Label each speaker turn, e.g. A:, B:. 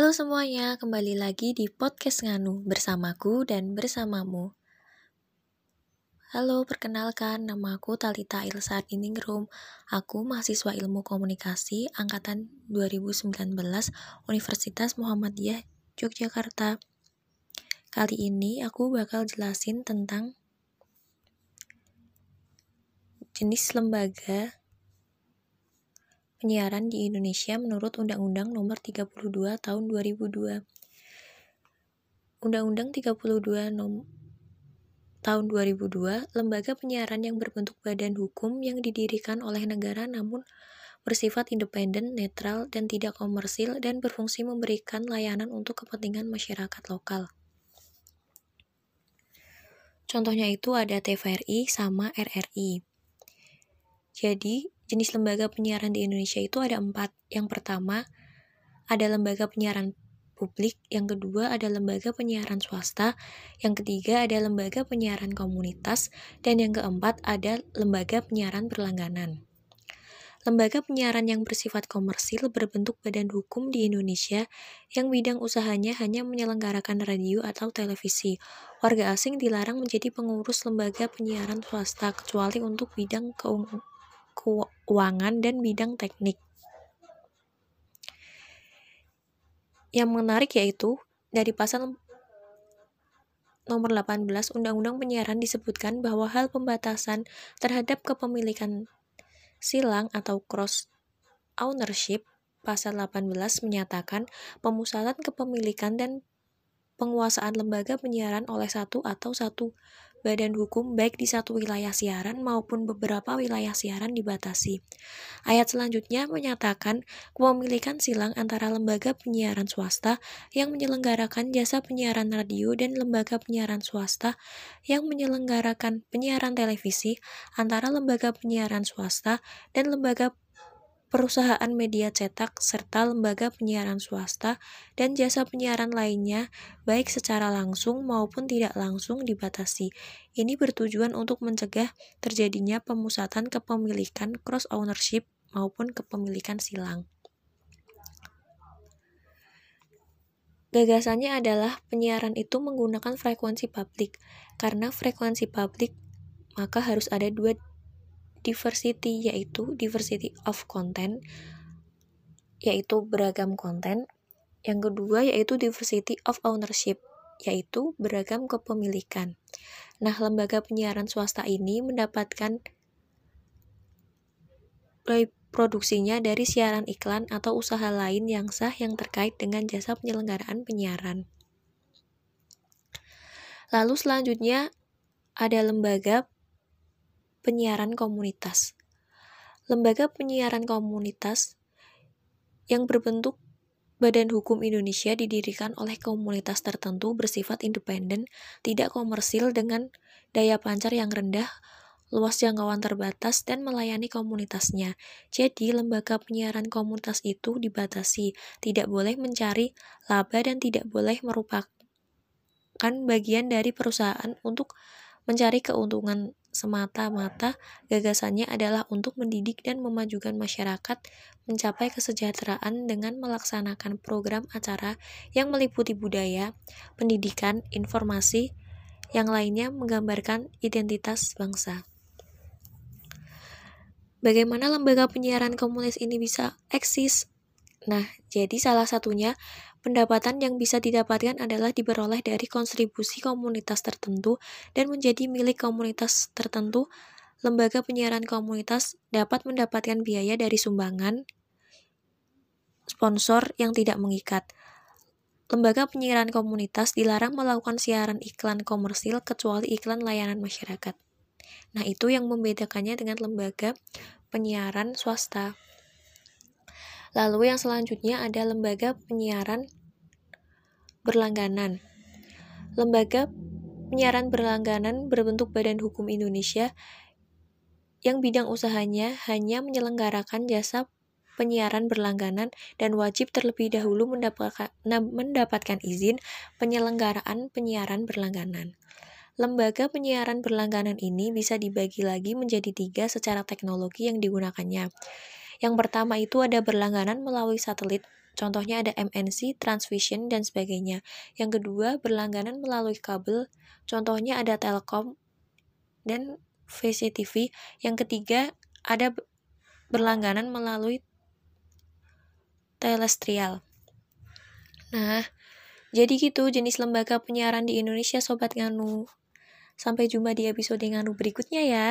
A: Halo semuanya, kembali lagi di podcast Nganu bersamaku dan bersamamu. Halo, perkenalkan nama aku Talita Ilsat Iningrum. Aku mahasiswa Ilmu Komunikasi angkatan 2019 Universitas Muhammadiyah Yogyakarta. Kali ini aku bakal jelasin tentang jenis lembaga penyiaran di Indonesia menurut Undang-Undang Nomor 32 Tahun 2002. Undang-Undang 32 nom tahun 2002, lembaga penyiaran yang berbentuk badan hukum yang didirikan oleh negara namun bersifat independen, netral, dan tidak komersil dan berfungsi memberikan layanan untuk kepentingan masyarakat lokal. Contohnya itu ada TVRI sama RRI. Jadi, jenis lembaga penyiaran di Indonesia itu ada empat. Yang pertama, ada lembaga penyiaran publik, yang kedua ada lembaga penyiaran swasta, yang ketiga ada lembaga penyiaran komunitas, dan yang keempat ada lembaga penyiaran berlangganan. Lembaga penyiaran yang bersifat komersil berbentuk badan hukum di Indonesia yang bidang usahanya hanya menyelenggarakan radio atau televisi. Warga asing dilarang menjadi pengurus lembaga penyiaran swasta kecuali untuk bidang keuangan dan bidang teknik. Yang menarik yaitu dari pasal nomor 18 Undang-Undang Penyiaran disebutkan bahwa hal pembatasan terhadap kepemilikan silang atau cross ownership pasal 18 menyatakan pemusatan kepemilikan dan penguasaan lembaga penyiaran oleh satu atau satu badan hukum baik di satu wilayah siaran maupun beberapa wilayah siaran dibatasi. Ayat selanjutnya menyatakan kepemilikan silang antara lembaga penyiaran swasta yang menyelenggarakan jasa penyiaran radio dan lembaga penyiaran swasta yang menyelenggarakan penyiaran televisi antara lembaga penyiaran swasta dan lembaga perusahaan media cetak, serta lembaga penyiaran swasta dan jasa penyiaran lainnya, baik secara langsung maupun tidak langsung dibatasi. Ini bertujuan untuk mencegah terjadinya pemusatan kepemilikan cross ownership maupun kepemilikan silang. Gagasannya adalah penyiaran itu menggunakan frekuensi publik. Karena frekuensi publik, maka harus ada dua diversity yaitu diversity of content yaitu beragam konten. Yang kedua yaitu diversity of ownership yaitu beragam kepemilikan. Nah, lembaga penyiaran swasta ini mendapatkan produksinya dari siaran iklan atau usaha lain yang sah yang terkait dengan jasa penyelenggaraan penyiaran. Lalu selanjutnya ada lembaga penyiaran komunitas. Lembaga penyiaran komunitas yang berbentuk Badan Hukum Indonesia didirikan oleh komunitas tertentu bersifat independen, tidak komersil dengan daya pancar yang rendah, luas jangkauan terbatas, dan melayani komunitasnya. Jadi, lembaga penyiaran komunitas itu dibatasi, tidak boleh mencari laba dan tidak boleh merupakan bagian dari perusahaan untuk mencari keuntungan semata-mata gagasannya adalah untuk mendidik dan memajukan masyarakat mencapai kesejahteraan dengan melaksanakan program acara yang meliputi budaya, pendidikan, informasi, yang lainnya menggambarkan identitas bangsa. Bagaimana lembaga penyiaran komunis ini bisa eksis? Nah, jadi salah satunya Pendapatan yang bisa didapatkan adalah diperoleh dari kontribusi komunitas tertentu dan menjadi milik komunitas tertentu. Lembaga penyiaran komunitas dapat mendapatkan biaya dari sumbangan sponsor yang tidak mengikat. Lembaga penyiaran komunitas dilarang melakukan siaran iklan komersil kecuali iklan layanan masyarakat. Nah, itu yang membedakannya dengan lembaga penyiaran swasta. Lalu yang selanjutnya ada lembaga penyiaran berlangganan. Lembaga penyiaran berlangganan berbentuk Badan Hukum Indonesia yang bidang usahanya hanya menyelenggarakan jasa penyiaran berlangganan dan wajib terlebih dahulu mendapatkan, izin penyelenggaraan penyiaran berlangganan. Lembaga penyiaran berlangganan ini bisa dibagi lagi menjadi tiga secara teknologi yang digunakannya, yang pertama itu ada berlangganan melalui satelit. Contohnya ada MNC, Transvision, dan sebagainya. Yang kedua, berlangganan melalui kabel. Contohnya ada Telkom dan VCTV. Yang ketiga, ada berlangganan melalui telestrial. Nah, jadi gitu jenis lembaga penyiaran di Indonesia Sobat Nganu. Sampai jumpa di episode Nganu berikutnya ya.